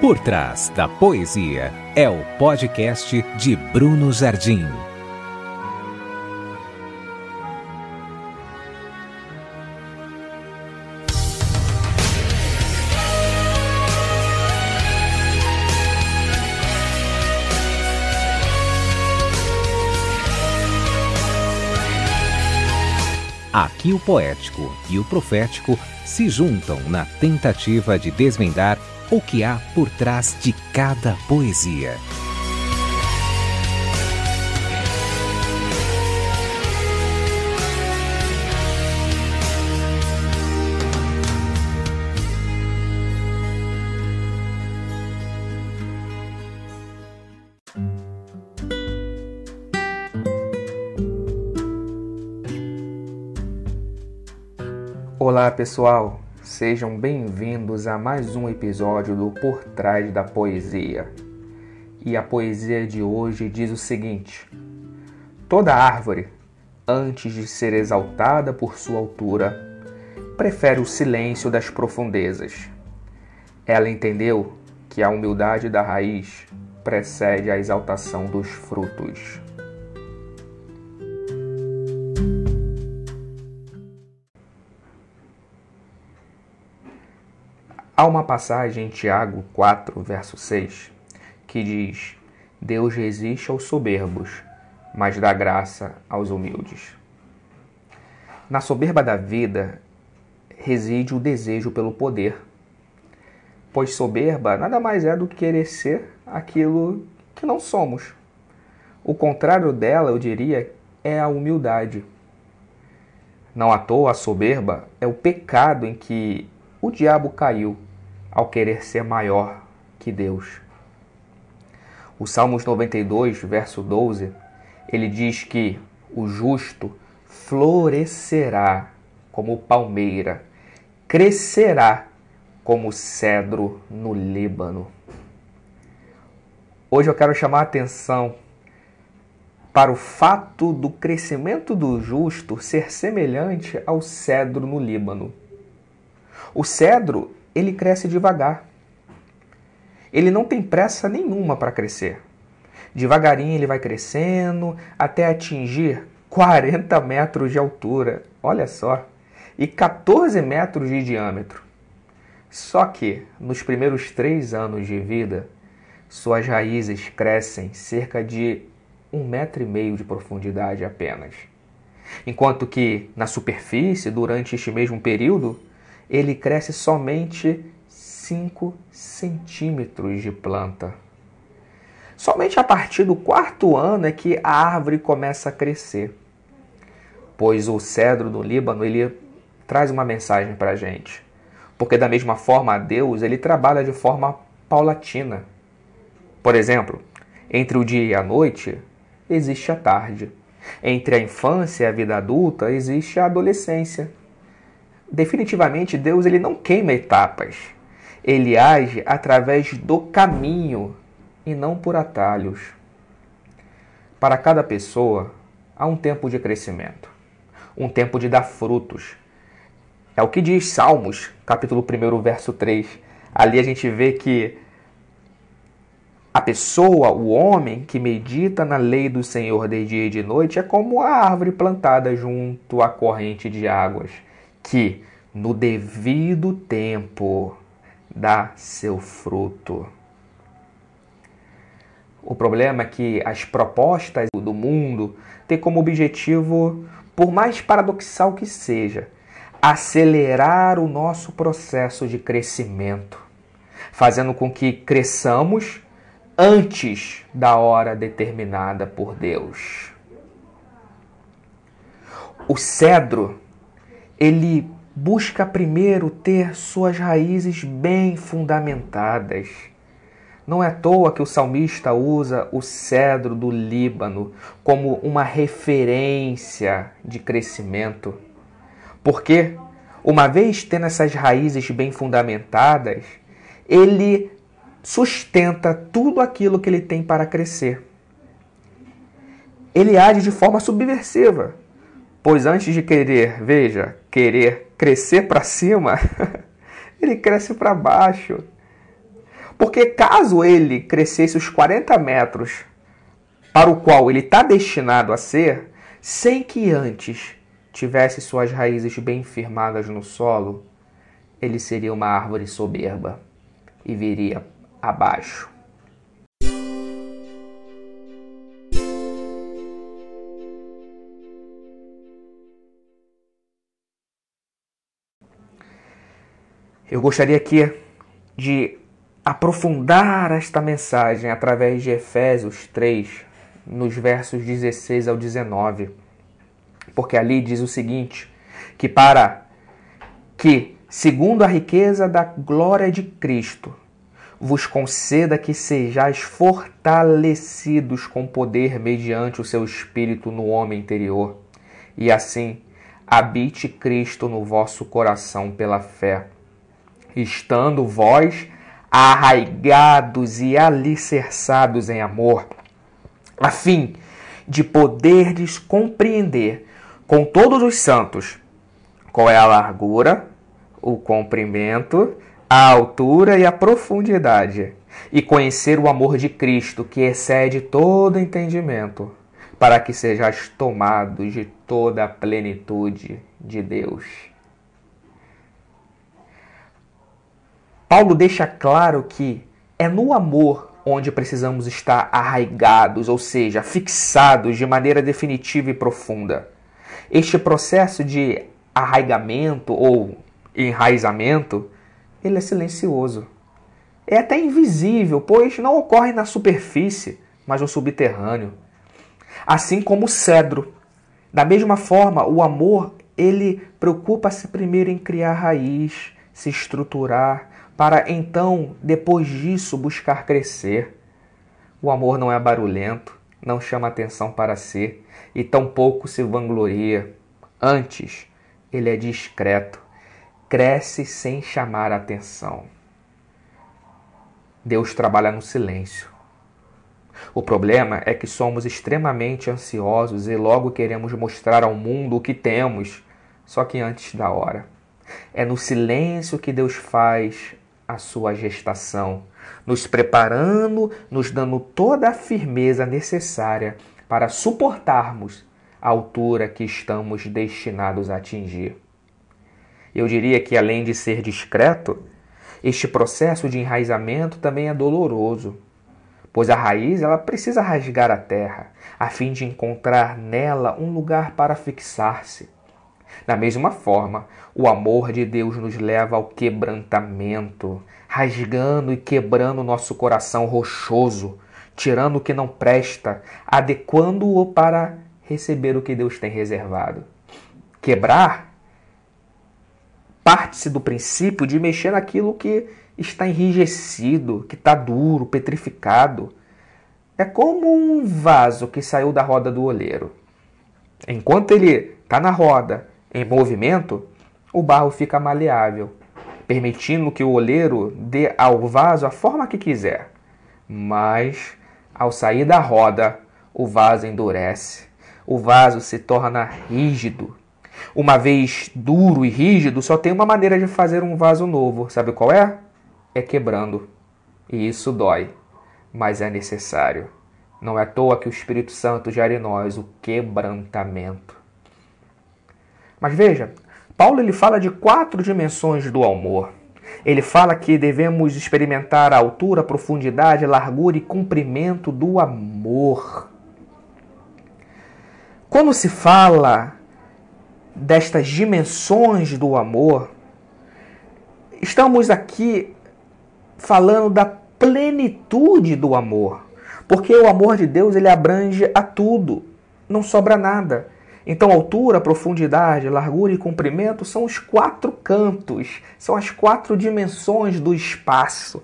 Por trás da poesia é o podcast de Bruno Jardim. Aqui o poético e o profético se juntam na tentativa de desvendar o que há por trás de cada poesia. Olá pessoal, sejam bem-vindos a mais um episódio do Por Trás da Poesia. E a poesia de hoje diz o seguinte: Toda árvore, antes de ser exaltada por sua altura, prefere o silêncio das profundezas. Ela entendeu que a humildade da raiz precede a exaltação dos frutos. Há uma passagem em Tiago 4, verso 6, que diz: Deus resiste aos soberbos, mas dá graça aos humildes. Na soberba da vida reside o desejo pelo poder, pois soberba nada mais é do que querer ser aquilo que não somos. O contrário dela, eu diria, é a humildade. Não à toa, a soberba é o pecado em que o diabo caiu ao querer ser maior que Deus. O Salmos 92, verso 12, ele diz que o justo florescerá como palmeira, crescerá como cedro no Líbano. Hoje eu quero chamar a atenção para o fato do crescimento do justo ser semelhante ao cedro no Líbano. O cedro ele cresce devagar. Ele não tem pressa nenhuma para crescer. Devagarinho ele vai crescendo até atingir 40 metros de altura, olha só, e 14 metros de diâmetro. Só que nos primeiros três anos de vida, suas raízes crescem cerca de um metro e meio de profundidade apenas. Enquanto que na superfície, durante este mesmo período, ele cresce somente 5 centímetros de planta. Somente a partir do quarto ano é que a árvore começa a crescer, pois o cedro do Líbano ele traz uma mensagem para a gente, porque da mesma forma Deus ele trabalha de forma paulatina. Por exemplo, entre o dia e a noite existe a tarde, entre a infância e a vida adulta existe a adolescência definitivamente Deus ele não queima etapas. Ele age através do caminho e não por atalhos. Para cada pessoa há um tempo de crescimento, um tempo de dar frutos. É o que diz Salmos, capítulo 1, verso 3. Ali a gente vê que a pessoa, o homem que medita na lei do Senhor de dia e de noite é como a árvore plantada junto à corrente de águas que no devido tempo dá seu fruto. O problema é que as propostas do mundo têm como objetivo, por mais paradoxal que seja, acelerar o nosso processo de crescimento, fazendo com que cresçamos antes da hora determinada por Deus. O cedro ele busca primeiro ter suas raízes bem fundamentadas. Não é à toa que o salmista usa o cedro do Líbano como uma referência de crescimento. Porque, uma vez tendo essas raízes bem fundamentadas, ele sustenta tudo aquilo que ele tem para crescer. Ele age de forma subversiva Pois antes de querer, veja, querer crescer para cima, ele cresce para baixo. Porque caso ele crescesse os 40 metros para o qual ele está destinado a ser, sem que antes tivesse suas raízes bem firmadas no solo, ele seria uma árvore soberba e viria abaixo. Eu gostaria aqui de aprofundar esta mensagem através de Efésios 3, nos versos 16 ao 19. Porque ali diz o seguinte: que para que, segundo a riqueza da glória de Cristo, vos conceda que sejais fortalecidos com poder mediante o seu espírito no homem interior, e assim habite Cristo no vosso coração pela fé estando vós arraigados e alicerçados em amor, a fim de poderdes compreender com todos os santos qual é a largura, o comprimento, a altura e a profundidade, e conhecer o amor de Cristo que excede todo entendimento, para que sejais tomados de toda a plenitude de Deus. Paulo deixa claro que é no amor onde precisamos estar arraigados, ou seja, fixados de maneira definitiva e profunda. Este processo de arraigamento ou enraizamento, ele é silencioso. É até invisível, pois não ocorre na superfície, mas no subterrâneo. Assim como o cedro. Da mesma forma, o amor, ele preocupa-se primeiro em criar raiz, se estruturar, para então, depois disso, buscar crescer. O amor não é barulhento, não chama atenção para si e tampouco se vangloria. Antes, ele é discreto, cresce sem chamar atenção. Deus trabalha no silêncio. O problema é que somos extremamente ansiosos e logo queremos mostrar ao mundo o que temos, só que antes da hora. É no silêncio que Deus faz a sua gestação, nos preparando, nos dando toda a firmeza necessária para suportarmos a altura que estamos destinados a atingir. Eu diria que, além de ser discreto, este processo de enraizamento também é doloroso, pois a raiz ela precisa rasgar a terra, a fim de encontrar nela um lugar para fixar-se. Da mesma forma, o amor de Deus nos leva ao quebrantamento, rasgando e quebrando nosso coração rochoso, tirando o que não presta, adequando-o para receber o que Deus tem reservado. Quebrar parte-se do princípio de mexer naquilo que está enrijecido, que está duro, petrificado. É como um vaso que saiu da roda do oleiro. Enquanto ele está na roda, em movimento, o barro fica maleável, permitindo que o oleiro dê ao vaso a forma que quiser. Mas, ao sair da roda, o vaso endurece, o vaso se torna rígido. Uma vez duro e rígido, só tem uma maneira de fazer um vaso novo. Sabe qual é? É quebrando. E isso dói, mas é necessário. Não é à toa que o Espírito Santo gera em nós o quebrantamento. Mas veja, Paulo ele fala de quatro dimensões do amor. Ele fala que devemos experimentar a altura, a profundidade, a largura e comprimento do amor. Quando se fala destas dimensões do amor, estamos aqui falando da plenitude do amor, porque o amor de Deus ele abrange a tudo, não sobra nada. Então, altura, profundidade, largura e comprimento são os quatro cantos, são as quatro dimensões do espaço.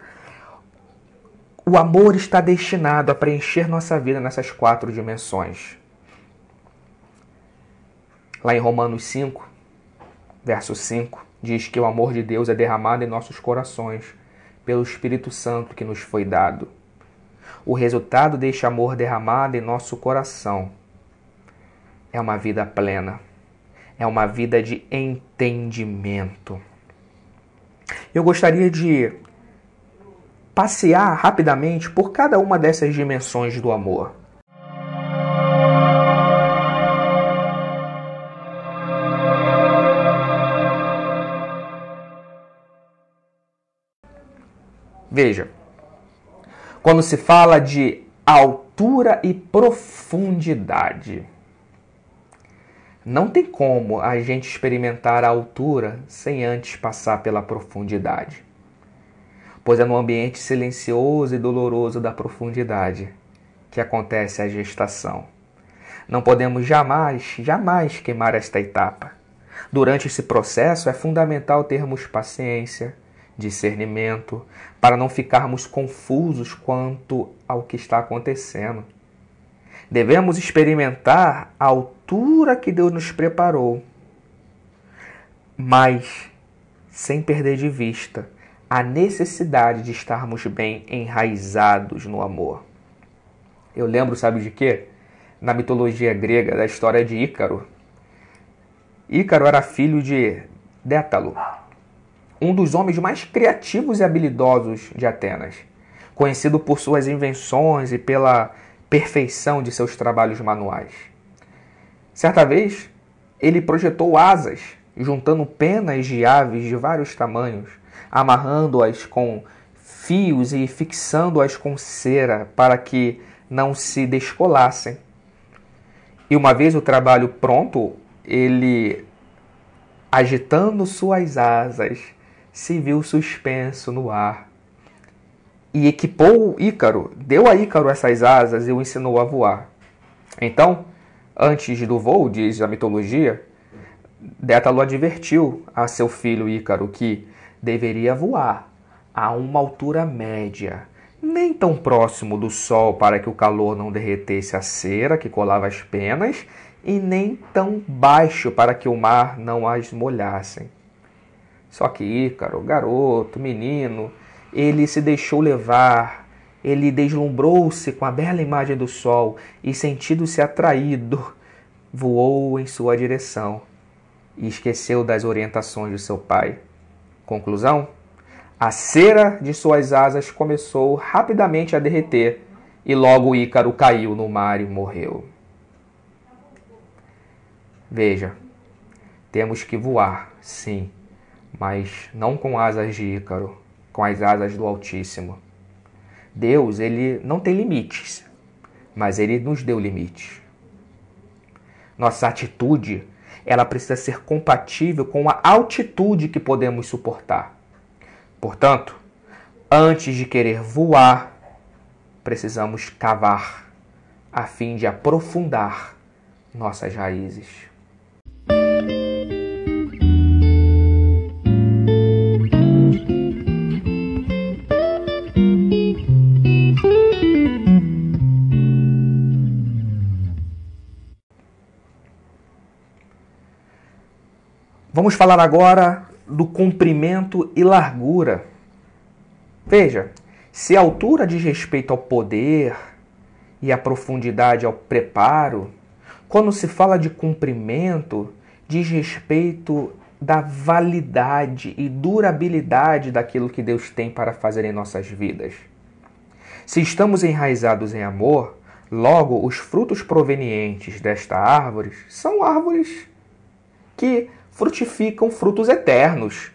O amor está destinado a preencher nossa vida nessas quatro dimensões. Lá em Romanos 5, verso 5, diz que o amor de Deus é derramado em nossos corações pelo Espírito Santo que nos foi dado. O resultado deste amor derramado em nosso coração é uma vida plena, é uma vida de entendimento. Eu gostaria de passear rapidamente por cada uma dessas dimensões do amor. Veja, quando se fala de altura e profundidade, não tem como a gente experimentar a altura sem antes passar pela profundidade. Pois é no ambiente silencioso e doloroso da profundidade que acontece a gestação. Não podemos jamais, jamais queimar esta etapa. Durante esse processo é fundamental termos paciência, discernimento, para não ficarmos confusos quanto ao que está acontecendo. Devemos experimentar a altura que Deus nos preparou, mas sem perder de vista a necessidade de estarmos bem enraizados no amor. Eu lembro, sabe de quê? Na mitologia grega, da história de Ícaro. Ícaro era filho de Détalo, um dos homens mais criativos e habilidosos de Atenas, conhecido por suas invenções e pela perfeição de seus trabalhos manuais. Certa vez, ele projetou asas, juntando penas de aves de vários tamanhos, amarrando-as com fios e fixando-as com cera para que não se descolassem. E uma vez o trabalho pronto, ele, agitando suas asas, se viu suspenso no ar. E equipou Ícaro, deu a Ícaro essas asas e o ensinou a voar. Então, antes do voo, diz a mitologia, Détalo advertiu a seu filho Ícaro que deveria voar a uma altura média, nem tão próximo do sol para que o calor não derretesse a cera que colava as penas, e nem tão baixo para que o mar não as molhassem. Só que Ícaro, garoto, menino, ele se deixou levar, ele deslumbrou-se com a bela imagem do sol e, sentindo-se atraído, voou em sua direção e esqueceu das orientações de seu pai. Conclusão? A cera de suas asas começou rapidamente a derreter e logo Ícaro caiu no mar e morreu. Veja, temos que voar, sim mas não com asas de Ícaro, com as asas do Altíssimo. Deus, ele não tem limites, mas ele nos deu limites. Nossa atitude, ela precisa ser compatível com a altitude que podemos suportar. Portanto, antes de querer voar, precisamos cavar a fim de aprofundar nossas raízes. Vamos falar agora do comprimento e largura. Veja, se a altura diz respeito ao poder e a profundidade ao preparo, quando se fala de comprimento, diz respeito da validade e durabilidade daquilo que Deus tem para fazer em nossas vidas. Se estamos enraizados em amor, logo os frutos provenientes desta árvore são árvores que frutificam frutos eternos,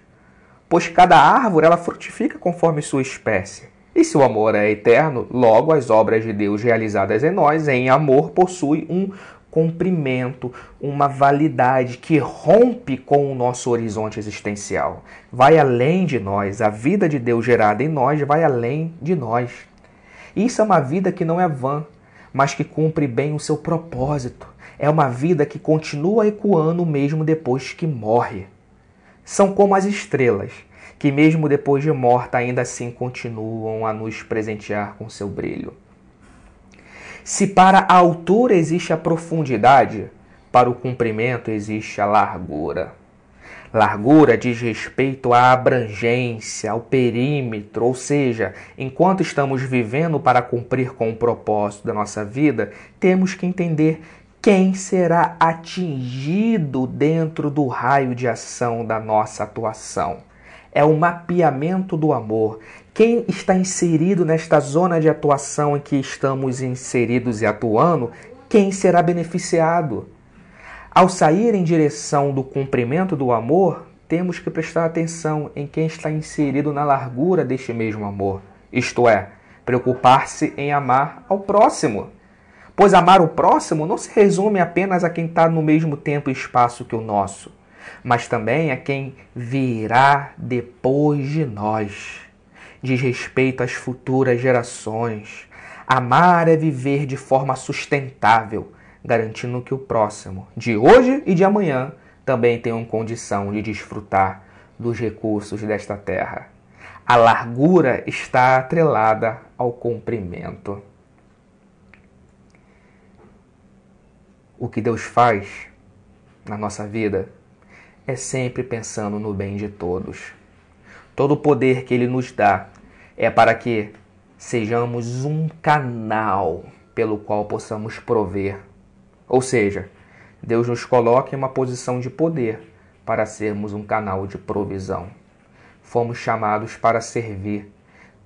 pois cada árvore ela frutifica conforme sua espécie. E se o amor é eterno, logo as obras de Deus realizadas em nós, em amor, possuem um comprimento, uma validade que rompe com o nosso horizonte existencial. Vai além de nós, a vida de Deus gerada em nós vai além de nós. Isso é uma vida que não é vã, mas que cumpre bem o seu propósito é uma vida que continua ecoando mesmo depois que morre. São como as estrelas, que mesmo depois de morta ainda assim continuam a nos presentear com seu brilho. Se para a altura existe a profundidade, para o comprimento existe a largura. Largura diz respeito à abrangência, ao perímetro, ou seja, enquanto estamos vivendo para cumprir com o propósito da nossa vida, temos que entender quem será atingido dentro do raio de ação da nossa atuação. é o mapeamento do amor. Quem está inserido nesta zona de atuação em que estamos inseridos e atuando, quem será beneficiado? Ao sair em direção do cumprimento do amor, temos que prestar atenção em quem está inserido na largura deste mesmo amor, isto é, preocupar-se em amar ao próximo. Pois amar o próximo não se resume apenas a quem está no mesmo tempo e espaço que o nosso, mas também a quem virá depois de nós. Diz respeito às futuras gerações. Amar é viver de forma sustentável, garantindo que o próximo, de hoje e de amanhã, também tenham condição de desfrutar dos recursos desta terra. A largura está atrelada ao comprimento. O que Deus faz na nossa vida é sempre pensando no bem de todos. Todo o poder que Ele nos dá é para que sejamos um canal pelo qual possamos prover. Ou seja, Deus nos coloca em uma posição de poder para sermos um canal de provisão. Fomos chamados para servir.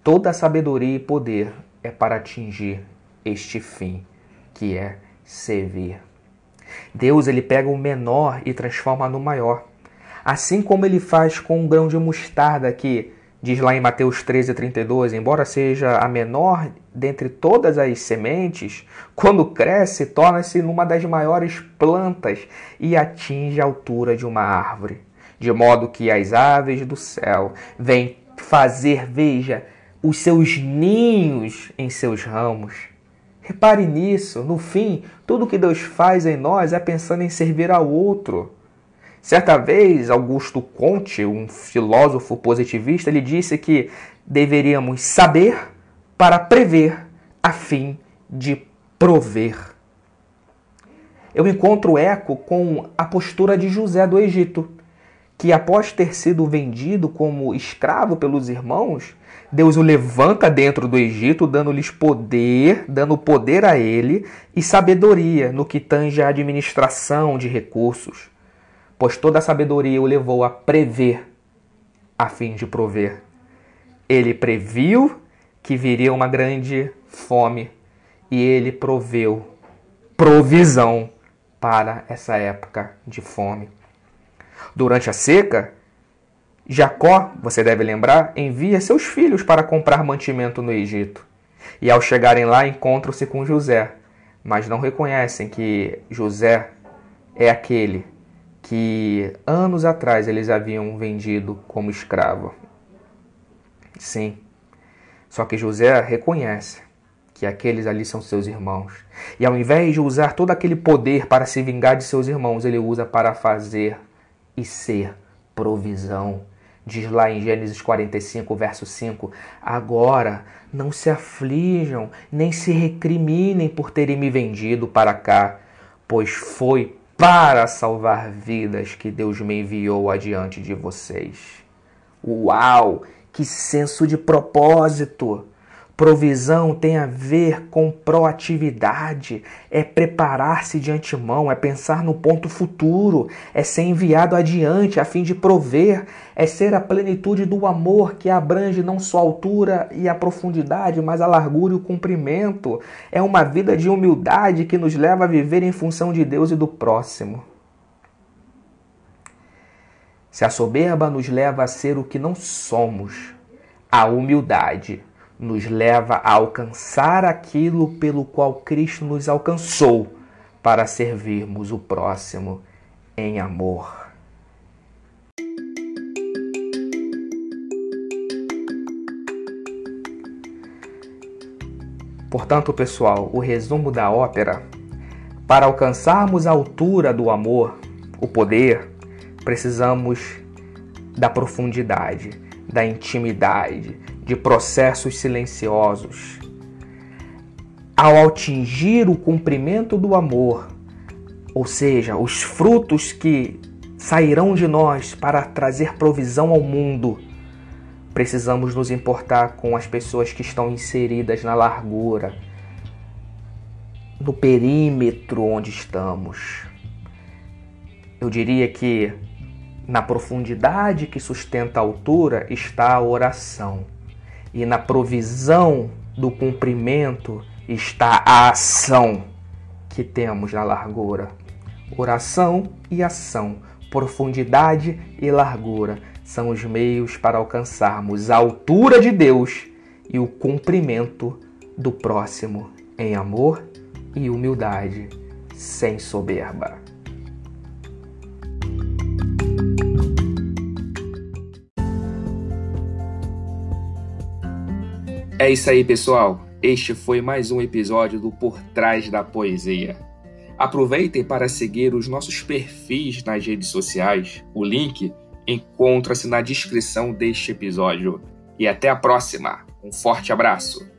Toda a sabedoria e poder é para atingir este fim, que é servir. Deus ele pega o menor e transforma no maior. Assim como ele faz com um grão de mostarda que diz lá em Mateus 13, 32, embora seja a menor dentre todas as sementes, quando cresce, torna-se numa das maiores plantas e atinge a altura de uma árvore, de modo que as aves do céu vêm fazer, veja, os seus ninhos em seus ramos. Repare nisso, no fim, tudo que Deus faz em nós é pensando em servir ao outro. Certa vez, Augusto Conte, um filósofo positivista, ele disse que deveríamos saber para prever, a fim de prover. Eu encontro eco com a postura de José do Egito, que após ter sido vendido como escravo pelos irmãos, Deus o levanta dentro do Egito, dando-lhes poder, dando poder a ele e sabedoria no que tange a administração de recursos pois toda a sabedoria o levou a prever, a fim de prover. Ele previu que viria uma grande fome e ele proveu provisão para essa época de fome. Durante a seca, Jacó, você deve lembrar, envia seus filhos para comprar mantimento no Egito. E ao chegarem lá, encontram-se com José, mas não reconhecem que José é aquele que anos atrás eles haviam vendido como escravo. Sim. Só que José reconhece que aqueles ali são seus irmãos. E ao invés de usar todo aquele poder para se vingar de seus irmãos, ele usa para fazer e ser provisão. Diz lá em Gênesis 45, verso 5: Agora não se aflijam, nem se recriminem por terem me vendido para cá, pois foi para salvar vidas que Deus me enviou adiante de vocês. Uau! Que senso de propósito! Provisão tem a ver com proatividade, é preparar-se de antemão, é pensar no ponto futuro, é ser enviado adiante a fim de prover, é ser a plenitude do amor que abrange não só a altura e a profundidade, mas a largura e o comprimento. É uma vida de humildade que nos leva a viver em função de Deus e do próximo. Se a soberba nos leva a ser o que não somos, a humildade nos leva a alcançar aquilo pelo qual Cristo nos alcançou para servirmos o próximo em amor. Portanto, pessoal, o resumo da ópera: para alcançarmos a altura do amor, o poder, precisamos da profundidade, da intimidade, de processos silenciosos. Ao atingir o cumprimento do amor, ou seja, os frutos que sairão de nós para trazer provisão ao mundo, precisamos nos importar com as pessoas que estão inseridas na largura, no perímetro onde estamos. Eu diria que Na profundidade que sustenta a altura está a oração, e na provisão do cumprimento está a ação que temos na largura. Oração e ação, profundidade e largura são os meios para alcançarmos a altura de Deus e o cumprimento do próximo em amor e humildade, sem soberba. É isso aí, pessoal. Este foi mais um episódio do Por Trás da Poesia. Aproveitem para seguir os nossos perfis nas redes sociais. O link encontra-se na descrição deste episódio. E até a próxima. Um forte abraço.